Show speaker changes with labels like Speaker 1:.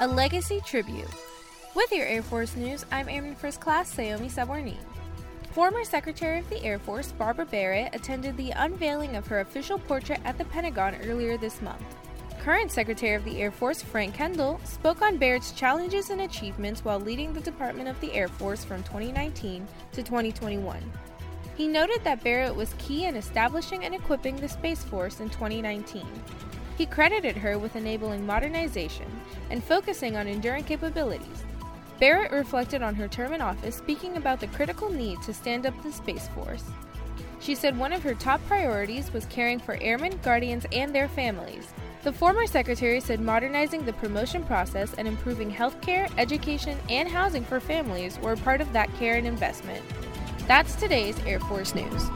Speaker 1: a legacy tribute. With your Air Force news, I'm Airman First Class Sayomi Saborni. Former Secretary of the Air Force Barbara Barrett attended the unveiling of her official portrait at the Pentagon earlier this month. Current Secretary of the Air Force Frank Kendall spoke on Barrett's challenges and achievements while leading the Department of the Air Force from 2019 to 2021. He noted that Barrett was key in establishing and equipping the Space Force in 2019. He credited her with enabling modernization and focusing on enduring capabilities. Barrett reflected on her term in office, speaking about the critical need to stand up the Space Force. She said one of her top priorities was caring for airmen, guardians, and their families. The former secretary said modernizing the promotion process and improving healthcare, education, and housing for families were part of that care and investment. That's today's Air Force News.